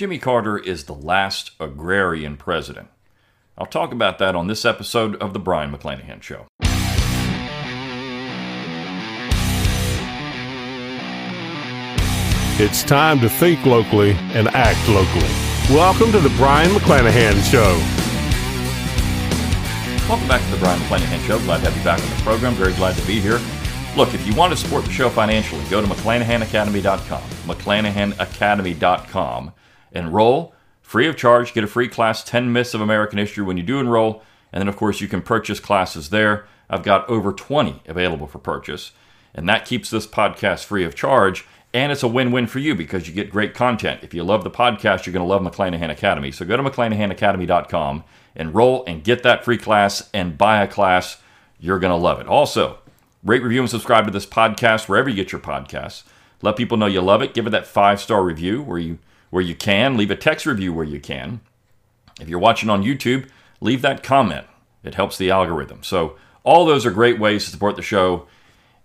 Jimmy Carter is the last agrarian president. I'll talk about that on this episode of The Brion McClanahan Show. It's time to think locally and act locally. Welcome to The Brion McClanahan Show. Welcome back to The Brion McClanahan Show. Glad to have you back on the program. Very glad to be here. Look, if you want to support the show financially, go to McClanahanacademy.com. McClanahanacademy.com. Enroll free of charge. Get a free class, 10 Myths of American History when you do enroll. And then, of course, you can purchase classes there. I've got over 20 available for purchase. And that keeps this podcast free of charge. And it's a win win for you because you get great content. If you love the podcast, you're going to love McClanahan Academy. So go to McClanahanacademy.com, enroll, and get that free class and buy a class. You're going to love it. Also, Rate, review, and subscribe to this podcast wherever you get your podcasts. Let people know you love it. Give it that five star review where you where you can. Leave a text review where you can. If you're watching on YouTube, leave that comment. It helps the algorithm. So all those are great ways to support the show.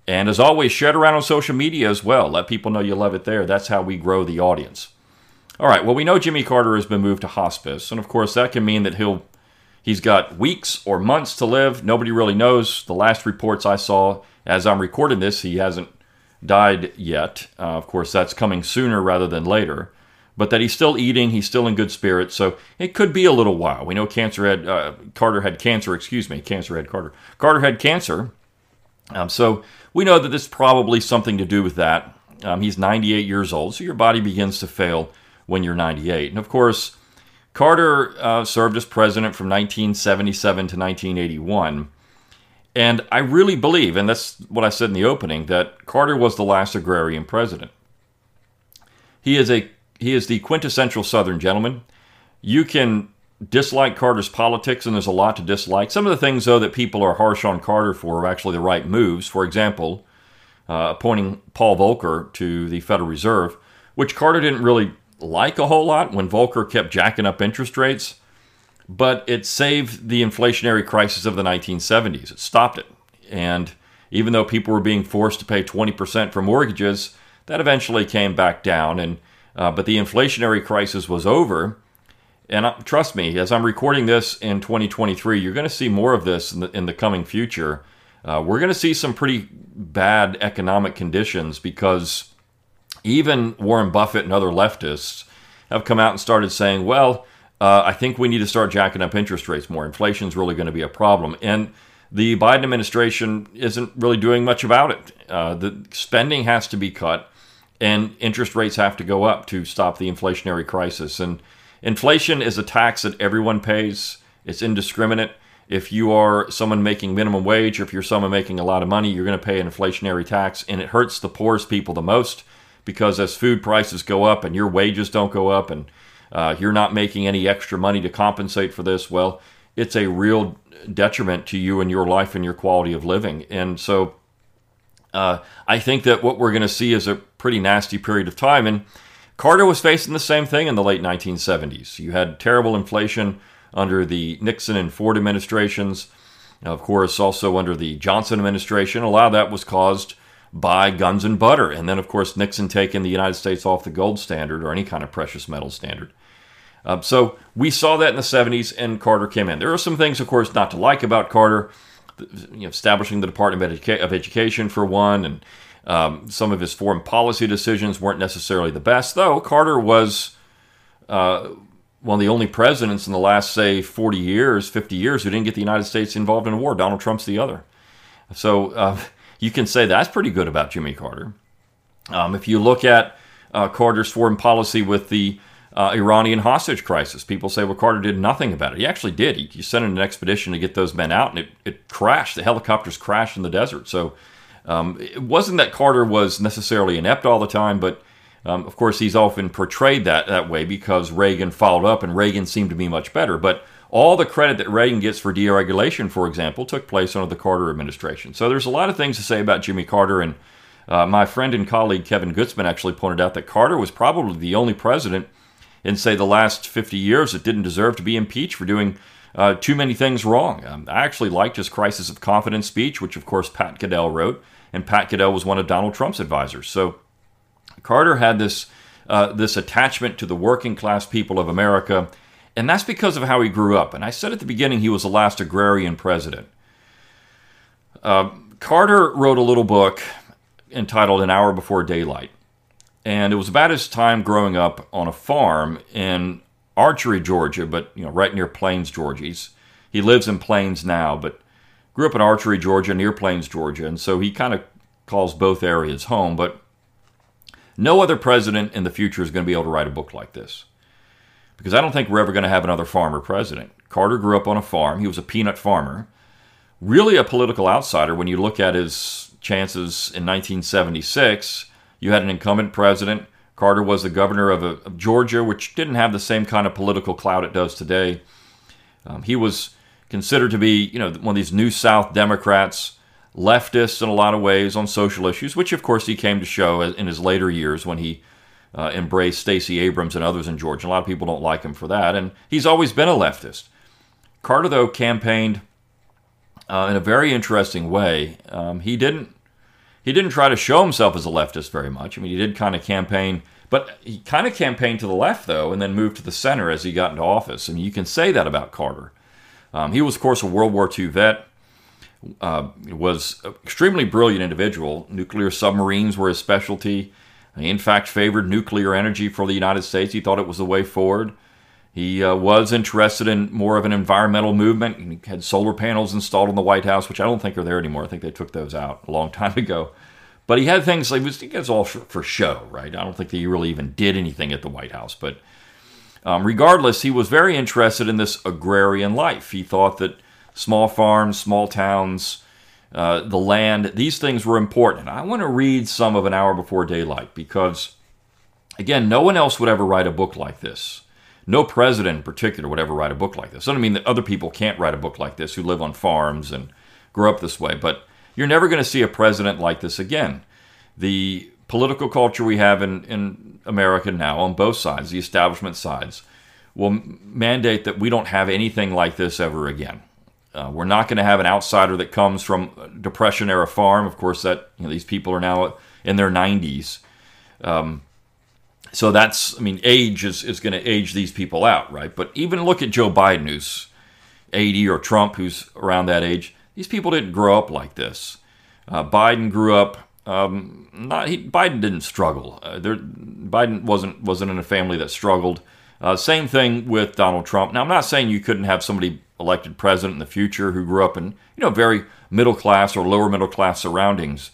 And as always, share it around on social media as well. Let people know you love it there. That's how we grow the audience. All right. Well, we know Jimmy Carter has been moved to hospice, and of course that can mean that he'll He's got weeks or months to live. Nobody really knows. The last reports I saw as I'm recording this, he hasn't died yet. Uh, of course, that's coming sooner rather than later. But that he's still eating, he's still in good spirits. So it could be a little while. We know cancer had uh, Carter had cancer. Excuse me, cancer had Carter. Carter had cancer. Um, so we know that this probably something to do with that. Um, he's 98 years old, so your body begins to fail when you're 98. And of course, Carter uh, served as president from 1977 to 1981. And I really believe, and that's what I said in the opening, that Carter was the last agrarian president. He is a he is the quintessential Southern gentleman. You can dislike Carter's politics, and there's a lot to dislike. Some of the things, though, that people are harsh on Carter for are actually the right moves. For example, uh, appointing Paul Volcker to the Federal Reserve, which Carter didn't really like a whole lot when Volcker kept jacking up interest rates, but it saved the inflationary crisis of the 1970s. It stopped it. And even though people were being forced to pay 20% for mortgages, that eventually came back down. And uh, but the inflationary crisis was over. And uh, trust me, as I'm recording this in 2023, you're going to see more of this in the, in the coming future. Uh, we're going to see some pretty bad economic conditions because even Warren Buffett and other leftists have come out and started saying, well, uh, I think we need to start jacking up interest rates more. Inflation is really going to be a problem. And the Biden administration isn't really doing much about it. Uh, the spending has to be cut, and interest rates have to go up to stop the inflationary crisis. And inflation is a tax that everyone pays, it's indiscriminate. If you are someone making minimum wage, or if you're someone making a lot of money, you're going to pay an inflationary tax, and it hurts the poorest people the most because as food prices go up and your wages don't go up and uh, you're not making any extra money to compensate for this, well, it's a real detriment to you and your life and your quality of living. And so uh, I think that what we're going to see is a pretty nasty period of time. And Carter was facing the same thing in the late 1970s. You had terrible inflation under the Nixon and Ford administrations. Of course, also under the Johnson administration. A lot of that was caused by guns and butter. And then, of course, Nixon taking the United States off the gold standard or any kind of precious metal standard. Um, so we saw that in the 70s, and Carter came in. There are some things, of course, not to like about Carter. You know, establishing the Department of, Educa- of Education, for one, and um, some of his foreign policy decisions weren't necessarily the best, though Carter was uh, one of the only presidents in the last, say, 40 years, 50 years, who didn't get the United States involved in a war. Donald Trump's the other. So uh, you can say that's pretty good about Jimmy Carter. Um, if you look at uh, Carter's foreign policy with the uh, Iranian hostage crisis, people say, well, Carter did nothing about it. He actually did. He, he sent in an expedition to get those men out, and it, it crashed. The helicopters crashed in the desert. So um, it wasn't that Carter was necessarily inept all the time, but um, of course, he's often portrayed that that way because Reagan followed up, and Reagan seemed to be much better. But all the credit that Reagan gets for deregulation, for example, took place under the Carter administration. So there's a lot of things to say about Jimmy Carter. And uh, my friend and colleague Kevin Gutzman actually pointed out that Carter was probably the only president in, say, the last 50 years that didn't deserve to be impeached for doing uh, too many things wrong. Um, I actually liked his crisis of confidence speech, which, of course, Pat Caddell wrote. And Pat Caddell was one of Donald Trump's advisors. So Carter had this uh, this attachment to the working class people of America. And that's because of how he grew up. And I said at the beginning he was the last agrarian president. Uh, Carter wrote a little book entitled An Hour Before Daylight. And it was about his time growing up on a farm in Archery, Georgia, but you know, right near Plains, Georgia. He's, he lives in Plains now, but grew up in Archery, Georgia, near Plains, Georgia, and so he kind of calls both areas home. But no other president in the future is going to be able to write a book like this because I don't think we're ever going to have another farmer president. Carter grew up on a farm. He was a peanut farmer, really a political outsider when you look at his chances in 1976. You had an incumbent president. Carter was the governor of, a, of Georgia, which didn't have the same kind of political clout it does today. Um, he was considered to be, you know, one of these New South Democrats, leftists in a lot of ways on social issues, which of course he came to show in his later years when he uh, embraced Stacey Abrams and others in Georgia. A lot of people don't like him for that, and he's always been a leftist. Carter, though, campaigned uh, in a very interesting way. Um, he didn't he didn't try to show himself as a leftist very much. I mean, he did kind of campaign, but he kind of campaigned to the left though, and then moved to the center as he got into office. I mean, you can say that about Carter. Um, he was, of course, a World War II vet. Uh, was an extremely brilliant individual. Nuclear submarines were his specialty. He, in fact, favored nuclear energy for the United States. He thought it was the way forward. He uh, was interested in more of an environmental movement. He had solar panels installed in the White House, which I don't think are there anymore. I think they took those out a long time ago. But he had things like it was all for show, right? I don't think that he really even did anything at the White House. But um, regardless, he was very interested in this agrarian life. He thought that small farms, small towns, uh, the land, these things were important. I want to read some of An Hour Before Daylight because, again, no one else would ever write a book like this. No president in particular would ever write a book like this. I don't mean that other people can't write a book like this who live on farms and grow up this way, but you're never going to see a president like this again. The political culture we have in, in America now on both sides, the establishment sides, will mandate that we don't have anything like this ever again. Uh, we're not going to have an outsider that comes from Depression era farm. Of course, that you know, these people are now in their 90s. Um, so that's, I mean, age is, is going to age these people out, right? But even look at Joe Biden, who's 80, or Trump, who's around that age. These people didn't grow up like this. Uh, Biden grew up um, not he, Biden didn't struggle. Uh, there, Biden wasn't wasn't in a family that struggled. Uh, same thing with Donald Trump. Now, I'm not saying you couldn't have somebody elected president in the future who grew up in you know very middle class or lower middle class surroundings.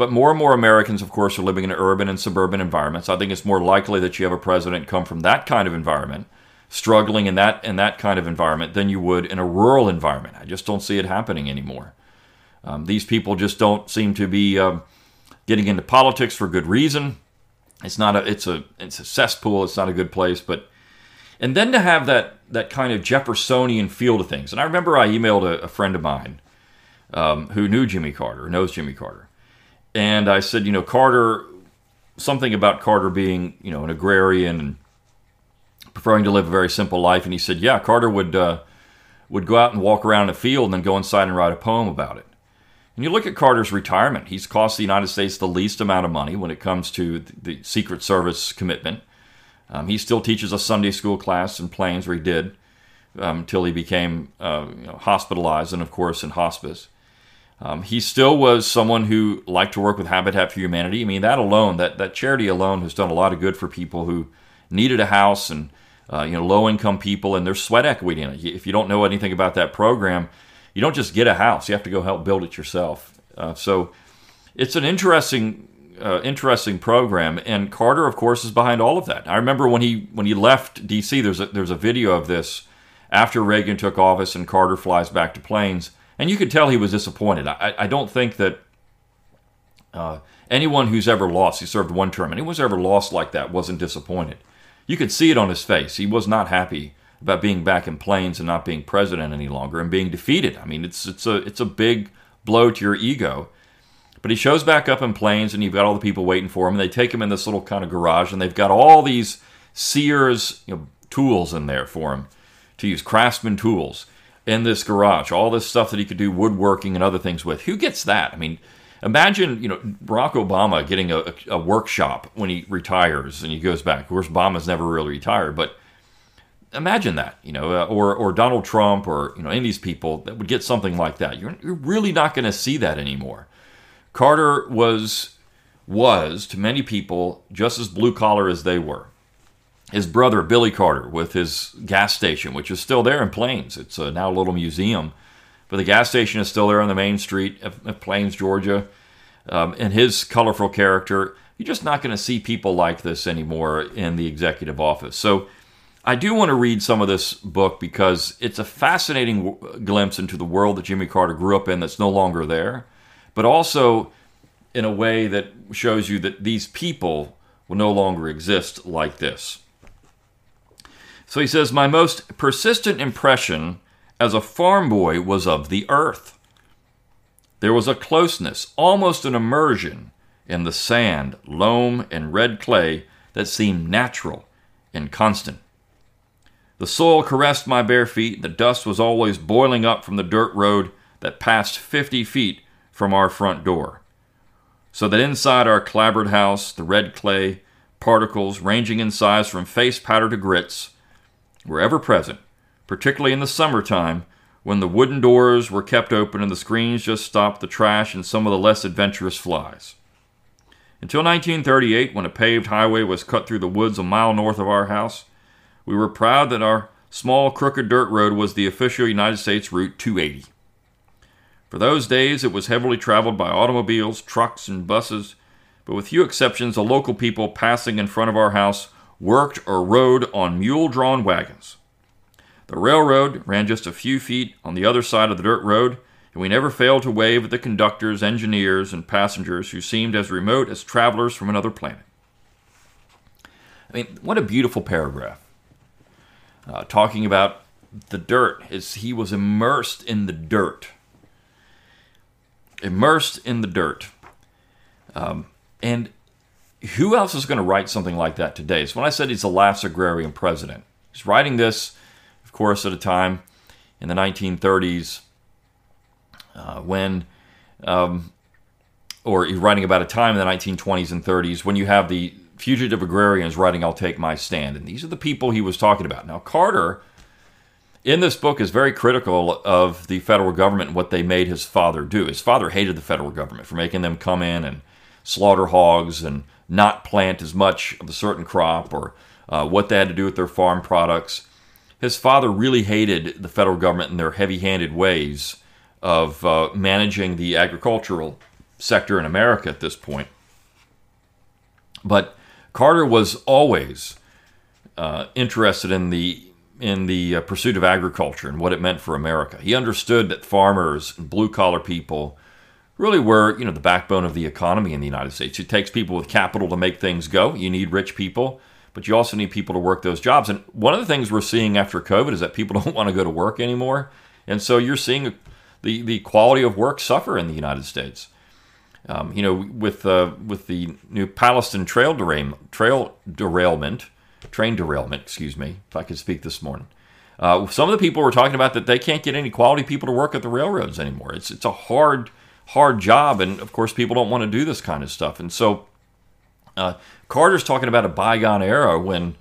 But more and more Americans, of course, are living in urban and suburban environments. I think it's more likely that you have a president come from that kind of environment, struggling in that in that kind of environment, than you would in a rural environment. I just don't see it happening anymore. Um, these people just don't seem to be um, getting into politics for good reason. It's not a it's a it's a cesspool. It's not a good place. But and then to have that that kind of Jeffersonian feel to things. And I remember I emailed a, a friend of mine um, who knew Jimmy Carter, knows Jimmy Carter, and I said, you know, Carter, something about Carter being you know an agrarian and preferring to live a very simple life. And he said, yeah, Carter would uh, would go out and walk around a field and then go inside and write a poem about it. And you look at Carter's retirement, he's cost the United States the least amount of money when it comes to the Secret Service commitment. Um, he still teaches a Sunday school class in Plains, where he did um, until he became uh, you know, hospitalized and, of course, in hospice. Um, he still was someone who liked to work with Habitat for Humanity. I mean, that alone, that, that charity alone, has done a lot of good for people who needed a house and uh, you know low income people and there's sweat equity in it. If you don't know anything about that program, you don't just get a house; you have to go help build it yourself. Uh, so it's an interesting, uh, interesting program. And Carter, of course, is behind all of that. I remember when he when he left D.C. There's a, there's a video of this after Reagan took office and Carter flies back to Plains, and you could tell he was disappointed. I, I don't think that. Uh, anyone who's ever lost, he served one term, anyone who's ever lost like that wasn't disappointed. You could see it on his face. He was not happy about being back in Plains and not being president any longer and being defeated. I mean, it's it's a it's a big blow to your ego. But he shows back up in Plains, and you've got all the people waiting for him. And they take him in this little kind of garage, and they've got all these Sears you know, tools in there for him to use, craftsman tools in this garage. All this stuff that he could do woodworking and other things with. Who gets that? I mean, imagine, you know, Barack Obama getting a, a workshop when he retires and he goes back. Of course, Obama's never really retired, but imagine that, you know, uh, or or Donald Trump or you know any of these people that would get something like that. You're you're really not going to see that anymore. Carter was was to many people just as blue collar as they were. His brother Billy Carter with his gas station, which is still there in Plains. It's uh, now a little museum, but the gas station is still there on the main street of, of Plains, Georgia. Um, and his colorful character, you're just not going to see people like this anymore in the executive office. So I do want to read some of this book because it's a fascinating w- glimpse into the world that Jimmy Carter grew up in that's no longer there, but also in a way that shows you that these people will no longer exist like this. So he says, My most persistent impression as a farm boy was of the earth. There was a closeness, almost an immersion, in the sand, loam, and red clay that seemed natural and constant. The soil caressed my bare feet. The dust was always boiling up from the dirt road that passed 50 feet from our front door. So that inside our clapboard house, the red clay particles, ranging in size from face powder to grits, were ever present, particularly in the summertime when the wooden doors were kept open and the screens just stopped the trash and some of the less adventurous flies. Until 1938, when a paved highway was cut through the woods a mile north of our house, we were proud that our small crooked dirt road was the official United States Route 280. For those days, it was heavily traveled by automobiles, trucks, and buses, but with few exceptions, the local people passing in front of our house worked or rode on mule drawn wagons. The railroad ran just a few feet on the other side of the dirt road, and we never failed to wave at the conductors, engineers, and passengers who seemed as remote as travelers from another planet. I mean, what a beautiful paragraph uh, talking about the dirt. Is he was immersed in the dirt, immersed in the dirt, um, and who else is going to write something like that today? So when I said he's the last agrarian president, he's writing this, of course, at a time in the 1930s uh, when. Um, or he's writing about a time in the 1920s and 30s when you have the fugitive agrarians writing I'll Take My Stand. And these are the people he was talking about. Now, Carter, in this book, is very critical of the federal government and what they made his father do. His father hated the federal government for making them come in and slaughter hogs and not plant as much of a certain crop or uh, what they had to do with their farm products. His father really hated the federal government and their heavy handed ways of uh, managing the agricultural sector in America at this point. But Carter was always uh, interested in the in the uh, pursuit of agriculture and what it meant for America. He understood that farmers and blue collar people really were, you know, the backbone of the economy in the United States. It takes people with capital to make things go. You need rich people, but you also need people to work those jobs. And one of the things we're seeing after COVID is that people don't want to go to work anymore, and so you're seeing the the quality of work suffer in the United States. Um, you know, with uh, with the new Palestine trail derailment, trail derailment, train derailment, excuse me, if I could speak this morning. Uh, some of the people were talking about that they can't get any quality people to work at the railroads anymore. It's it's a hard hard job, and of course, people don't want to do this kind of stuff. And so, uh, Carter's talking about a bygone era when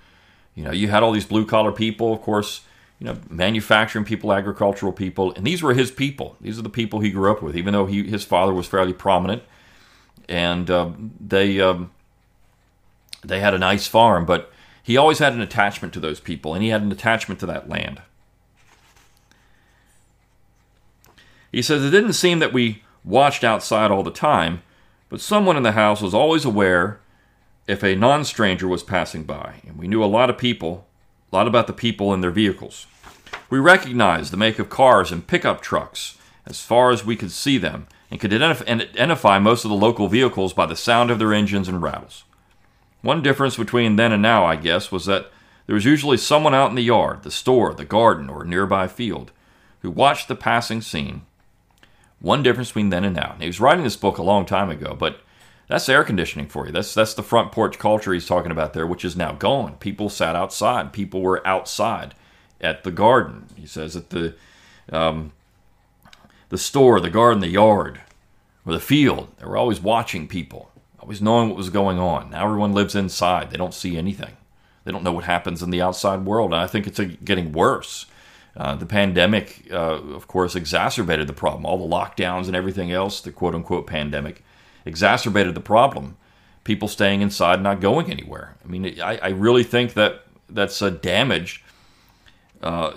you know you had all these blue collar people, of course, you know, manufacturing people, agricultural people, and these were his people. These are the people he grew up with, even though he, his father was fairly prominent, and uh, they um, they had a nice farm, but he always had an attachment to those people, and he had an attachment to that land. He says it didn't seem that we watched outside all the time, but someone in the house was always aware if a non stranger was passing by, and we knew a lot of people a lot about the people and their vehicles. We recognized the make of cars and pickup trucks as far as we could see them and could identify most of the local vehicles by the sound of their engines and rattles. One difference between then and now, I guess, was that there was usually someone out in the yard, the store, the garden, or nearby field who watched the passing scene. One difference between then and now. He was writing this book a long time ago, but that's air conditioning for you. That's that's the front porch culture he's talking about there, which is now gone. People sat outside. People were outside at the garden. He says at the um, the store, the garden, the yard. or the field. They were always watching people, always knowing what was going on. Now everyone lives inside. They don't see anything. They don't know what happens in the outside world. And I think it's getting worse. Uh, the pandemic, uh, of course, exacerbated the problem. All the lockdowns and everything else, the quote unquote pandemic, exacerbated the problem. People staying inside, not going anywhere. I mean, I, I really think that that's uh, damaged uh,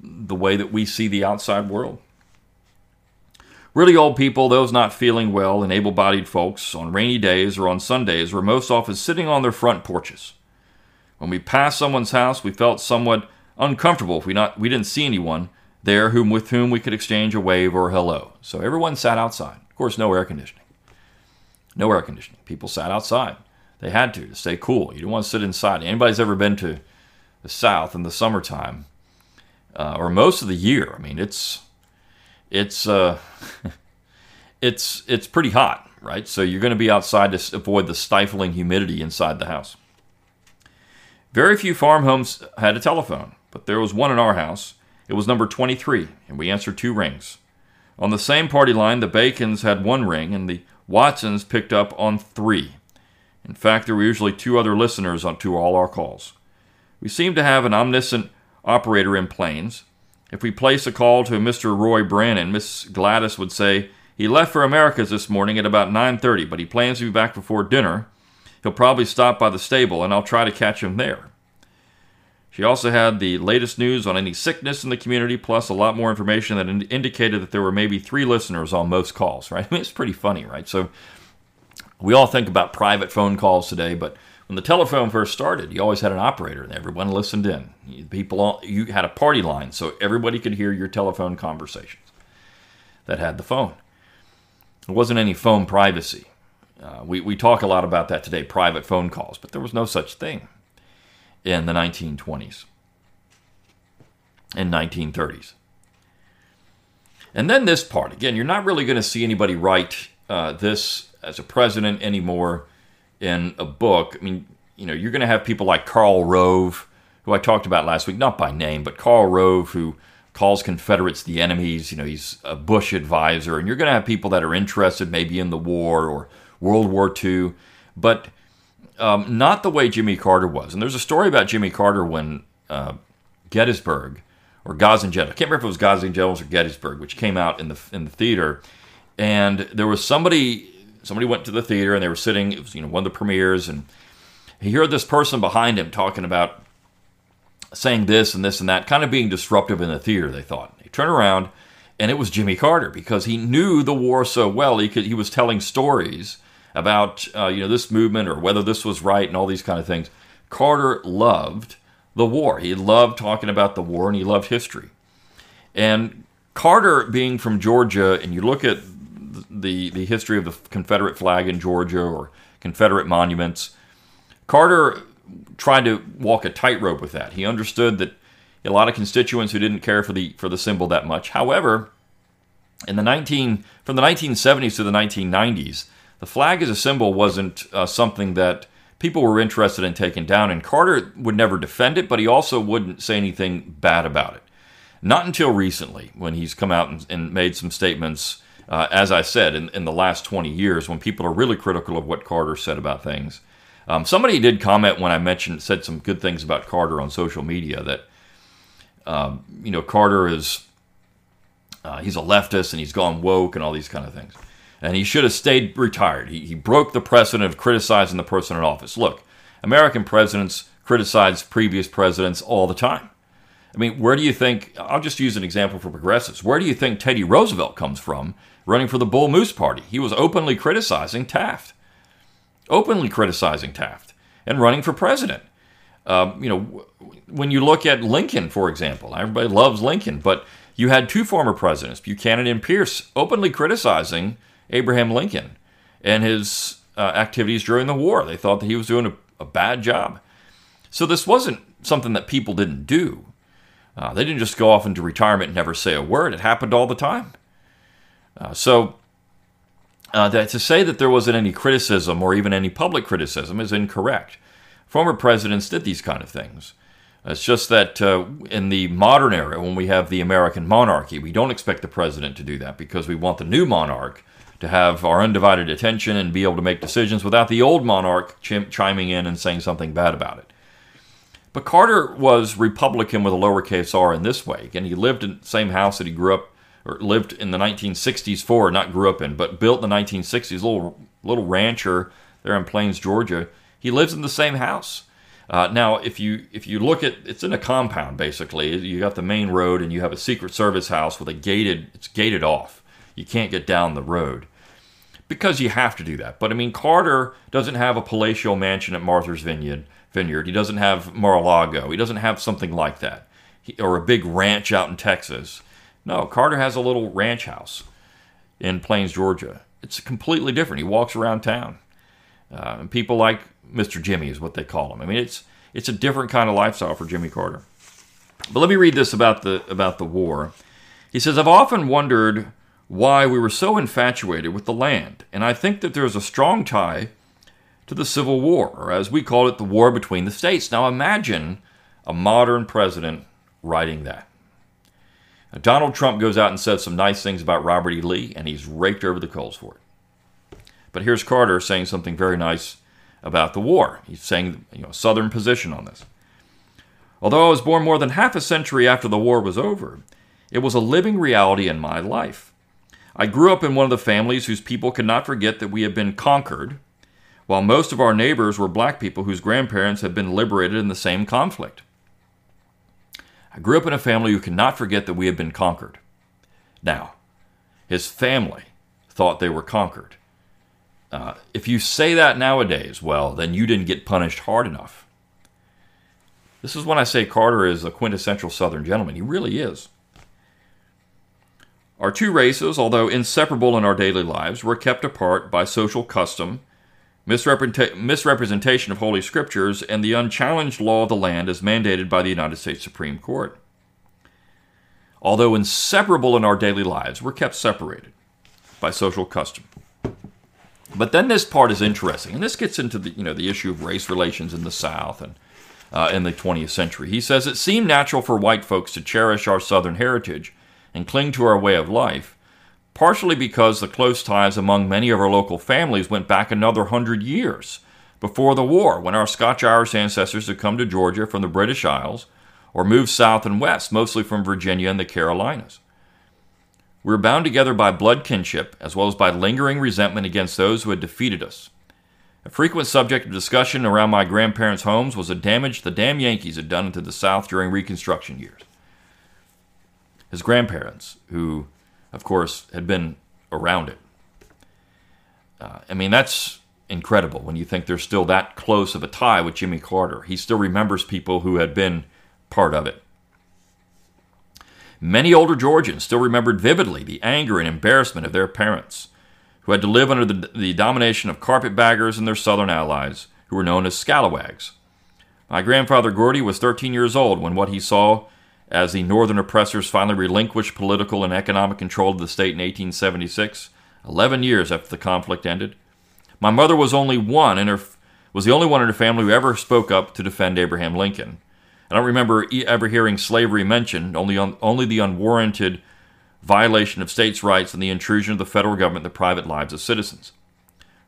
the way that we see the outside world. Really old people, those not feeling well, and able bodied folks on rainy days or on Sundays were most often sitting on their front porches. When we passed someone's house, we felt somewhat uncomfortable if we, not, we didn't see anyone there whom, with whom we could exchange a wave or a hello. So everyone sat outside. Of course, no air conditioning. No air conditioning. People sat outside. They had to to stay cool. You don't want to sit inside. Anybody's ever been to the South in the summertime, uh, or most of the year? I mean, it's it's uh, it's it's pretty hot, right? So you're going to be outside to avoid the stifling humidity inside the house. Very few farm homes had a telephone, but there was one in our house. It was number 23, and we answered two rings. On the same party line, the Bacons had one ring, and the Watsons picked up on three. In fact, there were usually two other listeners on to all our calls. We seemed to have an omniscient operator in Plains, if we place a call to Mr. Roy Brannon, Miss Gladys would say, he left for Americus this morning at about 9:30, but he plans to be back before dinner. He'll probably stop by the stable and I'll try to catch him there. She also had the latest news on any sickness in the community, plus a lot more information that in- indicated that there were maybe three listeners on most calls, right? I mean, it's pretty funny, right? So we all think about private phone calls today, but when the telephone first started, you always had an operator and everyone listened in. People, all, you had a party line so everybody could hear your telephone conversations that had the phone. There wasn't any phone privacy. Uh, we, we talk a lot about that today, private phone calls, but there was no such thing in the 1920s and 1930s. And then this part again, you're not really going to see anybody write uh, this as a president anymore in a book, I mean, you know, you're going to have people like Karl Rove, who I talked about last week, not by name, but Karl Rove, who calls Confederates the enemies. You know, he's a Bush advisor, and you're going to have people that are interested maybe in the war or World War II, but um, not the way Jimmy Carter was. And there's a story about Jimmy Carter when uh, Gettysburg or Gods and Generals, I can't remember if it was Gods and Generals or Gettysburg, which came out in the in the theater, and there was somebody somebody went to the theater and they were sitting. It was you know one of the premieres, and he heard this person behind him talking about saying this and this and that, kind of being disruptive in the theater. They thought. He turned around, and it was Jimmy Carter because he knew the war so well. He could he was telling stories about uh, you know this movement or whether this was right and all these kind of things. Carter loved the war. He loved talking about the war and he loved history. And Carter, being from Georgia, and you look at the, the history of the Confederate flag in Georgia or Confederate monuments. Carter tried to walk a tightrope with that. He understood that a lot of constituents who didn't care for the for the symbol that much. However, in the 19 from the 1970s to the 1990s, the flag as a symbol wasn't uh, something that people were interested in taking down. And Carter would never defend it, but he also wouldn't say anything bad about it. Not until recently, when he's come out and, and made some statements uh, as I said, in, in the last 20 years, when people are really critical of what Carter said about things. Um, somebody did comment when I mentioned, said some good things about Carter on social media that, um, you know, Carter is, uh, he's a leftist and he's gone woke and all these kind of things. And he should have stayed retired. He, he broke the precedent of criticizing the person in office. Look, American presidents criticize previous presidents all the time. I mean, where do you think, I'll just use an example for progressives. Where do you think Teddy Roosevelt comes from running for the Bull Moose Party. He was openly criticizing Taft, openly criticizing Taft, and running for president. Um, you know, when you look at Lincoln, for example, everybody loves Lincoln, but you had two former presidents, Buchanan and Pierce, openly criticizing Abraham Lincoln and his uh, activities during the war. They thought that he was doing a, a bad job. So this wasn't something that people didn't do. Uh, they didn't just go off into retirement and never say a word. It happened all the time. Uh, so uh, that to say that there wasn't any criticism or even any public criticism is incorrect. Former presidents did these kind of things. It's just that uh, in the modern era, when we have the American monarchy, we don't expect the president to do that because we want the new monarch to have our undivided attention and be able to make decisions without the old monarch ch- chiming in and saying something bad about it. But Carter was Republican with a lowercase r in this way. and he lived in the same house that he grew up or lived in the 1960s for, not grew up in, but built in the 1960s, little little rancher there in Plains, Georgia. He lives in the same house. Uh, now, if you if you look at it's in a compound basically. You got the main road and you have a Secret Service house with a gated. It's gated off. You can't get down the road because you have to do that. But I mean, Carter doesn't have a palatial mansion at Martha's Vineyard. Vineyard. He doesn't have Mar-a-Lago. He doesn't have something like that, he, or a big ranch out in Texas. No, Carter has a little ranch house in Plains, Georgia. It's completely different. He walks around town. Uh, and people like Mr. Jimmy is what they call him. I mean, it's it's a different kind of lifestyle for Jimmy Carter. But let me read this about the about the war. He says, "I've often wondered why we were so infatuated with the land, and I think that there's a strong tie to the Civil War, or as we call it, the war between the states." Now imagine a modern president writing that. Now, Donald Trump goes out and says some nice things about Robert E. Lee, and he's raked over the coals for it. But here's Carter saying something very nice about the war. He's saying, you know, Southern position on this. Although I was born more than half a century after the war was over, it was a living reality in my life. I grew up in one of the families whose people could not forget that we had been conquered, while most of our neighbors were black people whose grandparents had been liberated in the same conflict. I grew up in a family who could not forget that we had been conquered. Now, his family thought they were conquered. Uh, if you say that nowadays, well, then you didn't get punished hard enough. This is when I say Carter is a quintessential Southern gentleman. He really is. Our two races, although inseparable in our daily lives, were kept apart by social custom, misrepresentation of Holy Scriptures, and the unchallenged law of the land as mandated by the United States Supreme Court. Although inseparable in our daily lives, we're kept separated by social custom. But then this part is interesting, and this gets into the you know the issue of race relations in the South and uh, in the 20th century. He says it seemed natural for white folks to cherish our Southern heritage and cling to our way of life, partially because the close ties among many of our local families went back another hundred years before the war, when our Scotch Irish ancestors had come to Georgia from the British Isles or moved south and west, mostly from Virginia and the Carolinas. We were bound together by blood kinship, as well as by lingering resentment against those who had defeated us. A frequent subject of discussion around my grandparents' homes was the damage the damn Yankees had done to the South during Reconstruction years. His grandparents, who, of course, had been around it. Uh, I mean, that's incredible when you think there's still that close of a tie with Jimmy Carter. He still remembers people who had been part of it. Many older Georgians still remembered vividly the anger and embarrassment of their parents, who had to live under the, the domination of carpetbaggers and their southern allies, who were known as scalawags. My grandfather Gordy was 13 years old when what he saw as the northern oppressors finally relinquished political and economic control of the state in 1876, 11 years after the conflict ended. My mother was only one in her was the only one in her family who ever spoke up to defend Abraham Lincoln. I don't remember ever hearing slavery mentioned, only, on, only the unwarranted violation of states' rights and the intrusion of the federal government in the private lives of citizens.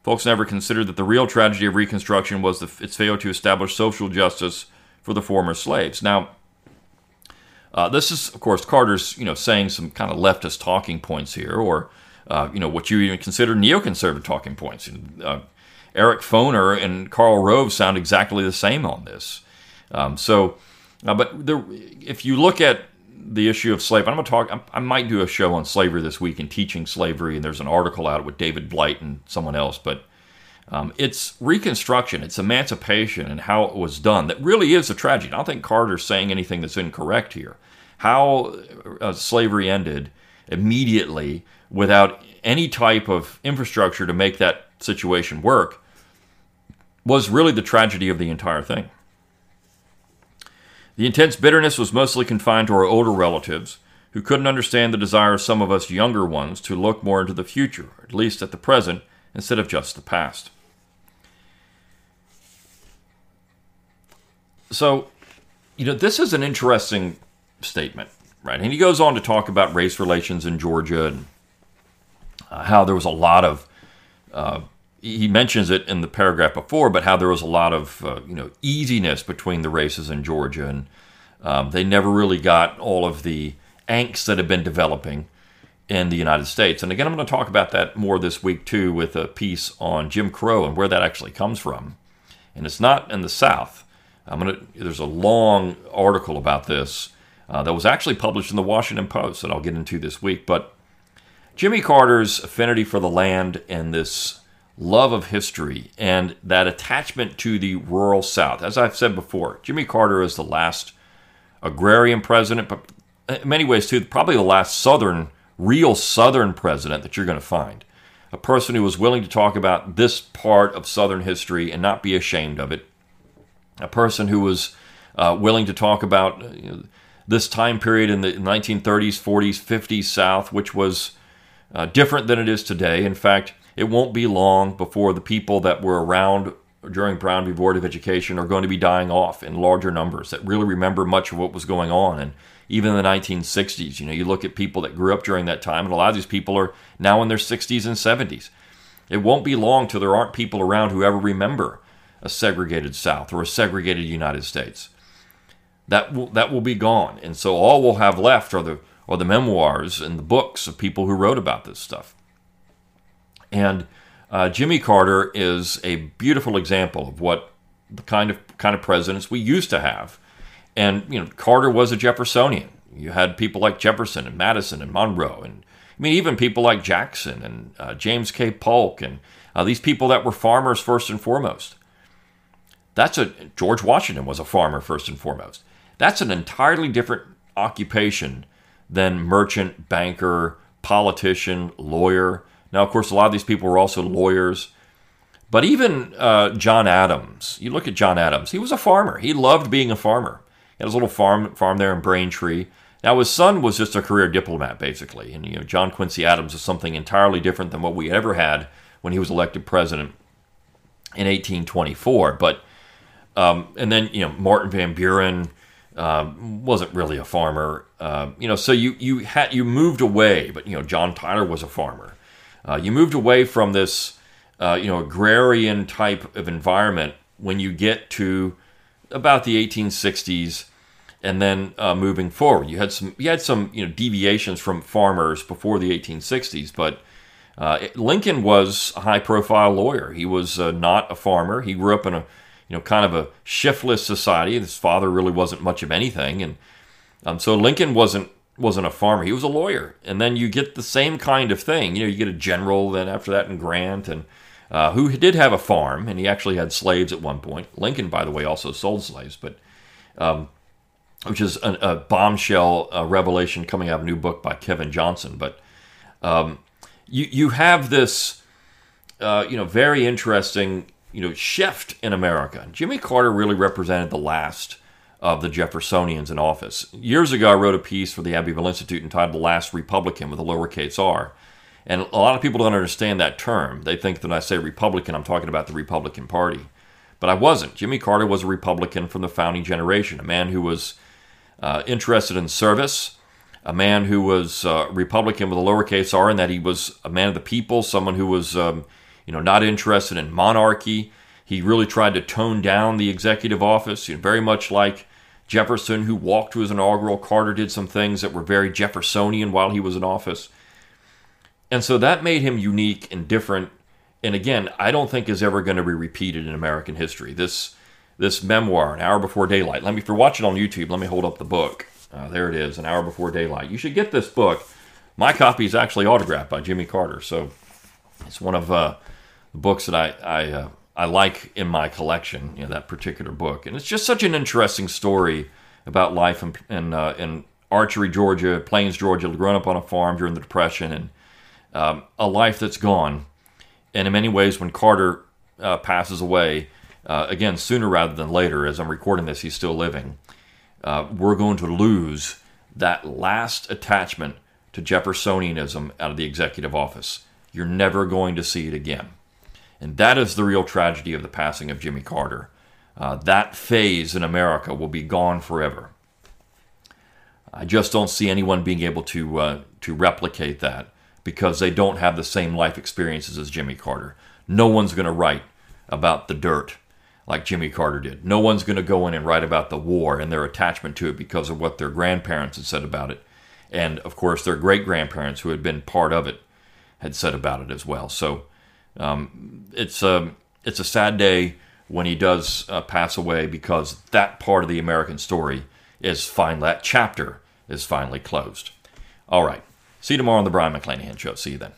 Folks never considered that the real tragedy of Reconstruction was the, its failure to establish social justice for the former slaves. Now, uh, this is, of course, Carter's, you know, saying some kind of leftist talking points here, or uh, you know, what you even consider neoconservative talking points. Uh, Eric Foner and Karl Rove sound exactly the same on this. Um, so uh, but there, if you look at the issue of slavery, I'm going to talk. I might do a show on slavery this week and teaching slavery, and there's an article out with David Blight and someone else. But um, it's Reconstruction, it's emancipation, and how it was done that really is a tragedy. I don't think Carter's saying anything that's incorrect here. How uh, slavery ended immediately without any type of infrastructure to make that situation work was really the tragedy of the entire thing. The intense bitterness was mostly confined to our older relatives, who couldn't understand the desire of some of us younger ones to look more into the future, at least at the present, instead of just the past. So, you know, this is an interesting statement, right? And he goes on to talk about race relations in Georgia and uh, how there was a lot of uh, he mentions it in the paragraph before, but how there was a lot of uh, you know easiness between the races in Georgia, and um, they never really got all of the angst that had been developing in the United States. And again, I'm going to talk about that more this week too, with a piece on Jim Crow and where that actually comes from. And it's not in the South. I'm to. There's a long article about this uh, that was actually published in the Washington Post that I'll get into this week, but. Jimmy Carter's affinity for the land and this love of history and that attachment to the rural South. As I've said before, Jimmy Carter is the last agrarian president, but in many ways, too, probably the last Southern, real Southern president that you're going to find. A person who was willing to talk about this part of Southern history and not be ashamed of it. A person who was uh, willing to talk about uh, you know, this time period in the 1930s, 40s, 50s South, which was uh, different than it is today. In fact, it won't be long before the people that were around during Brown v. Board of Education are going to be dying off in larger numbers that really remember much of what was going on. And even in the 1960s, you know, you look at people that grew up during that time, and a lot of these people are now in their 60s and 70s. It won't be long till there aren't people around who ever remember a segregated South or a segregated United States. That will, that will be gone. And so all we'll have left are the, are the memoirs and the books of people who wrote about this stuff. And uh, Jimmy Carter is a beautiful example of what the kind of kind of presidents we used to have. And you know, Carter was a Jeffersonian. You had people like Jefferson and Madison and Monroe, and I mean, even people like Jackson and uh, James K. Polk, and uh, these people that were farmers first and foremost. That's a George Washington was a farmer first and foremost. That's an entirely different occupation than merchant, banker, politician, lawyer. Now, of course, a lot of these people were also lawyers. But even uh, John Adams, you look at John Adams, he was a farmer. He loved being a farmer. He had his little farm farm there in Braintree. Now his son was just a career diplomat, basically, and you know John Quincy Adams is something entirely different than what we ever had when he was elected president in 1824. But um, and then you know Martin Van Buren um, wasn't really a farmer, uh, you know. So you you had you moved away, but you know John Tyler was a farmer. Uh, you moved away from this, uh, you know, agrarian type of environment when you get to about the 1860s, and then uh, moving forward, you had some you had some you know deviations from farmers before the 1860s, but. Uh, Lincoln was a high-profile lawyer. He was uh, not a farmer. He grew up in a, you know, kind of a shiftless society. His father really wasn't much of anything, and um, so Lincoln wasn't wasn't a farmer; he was a lawyer. And then you get the same kind of thing. You know, you get a general. Then after that, and Grant, and uh, who did have a farm, and he actually had slaves at one point. Lincoln, by the way, also sold slaves, but um, which is a, a bombshell a revelation coming out of a new book by Kevin Johnson. But um, you you have this, uh, you know, very interesting you know shift in America. Jimmy Carter really represented the last of the Jeffersonians in office. Years ago, I wrote a piece for the Abbeville Institute entitled The Last Republican with a lowercase r. And a lot of people don't understand that term. They think that when I say Republican, I'm talking about the Republican Party. But I wasn't. Jimmy Carter was a Republican from the founding generation, a man who was uh, interested in service, a man who was uh, Republican with a lowercase r, and that he was a man of the people, someone who was, um, you know, not interested in monarchy. He really tried to tone down the executive office, you know, very much like Jefferson, who walked to his inaugural. Carter did some things that were very Jeffersonian while he was in office. And so that made him unique and different. And again, I don't think is ever going to be repeated in American history. This this memoir, An Hour Before Daylight. Let me, if you're watching on YouTube, let me hold up the book. Uh, there it is, An Hour Before Daylight. You should get this book. My copy is actually autographed by Jimmy Carter, so it's one of uh, the books that I I, uh, I like in my collection, you know, that particular book. And it's just such an interesting story about life in, in, uh, in Archery, Georgia, Plains, Georgia, growing up on a farm during the Depression, and um, a life that's gone. And in many ways, when Carter uh, passes away, uh, again, sooner rather than later, as I'm recording this, he's still living, uh, we're going to lose that last attachment to Jeffersonianism out of the executive office. You're never going to see it again. And that is the real tragedy of the passing of Jimmy Carter. Uh, that phase in America will be gone forever. I just don't see anyone being able to uh, to replicate that because they don't have the same life experiences as Jimmy Carter. No one's going to write about the dirt like Jimmy Carter did. No one's going to go in and write about the war and their attachment to it because of what their grandparents had said about it. And of course, their great grandparents who had been part of it had said about it as well. So um, it's, a, um, it's a sad day when he does uh, pass away because that part of the American story is finally, that chapter is finally closed. All right. See you tomorrow on the Brion McClanahan Show. See you then.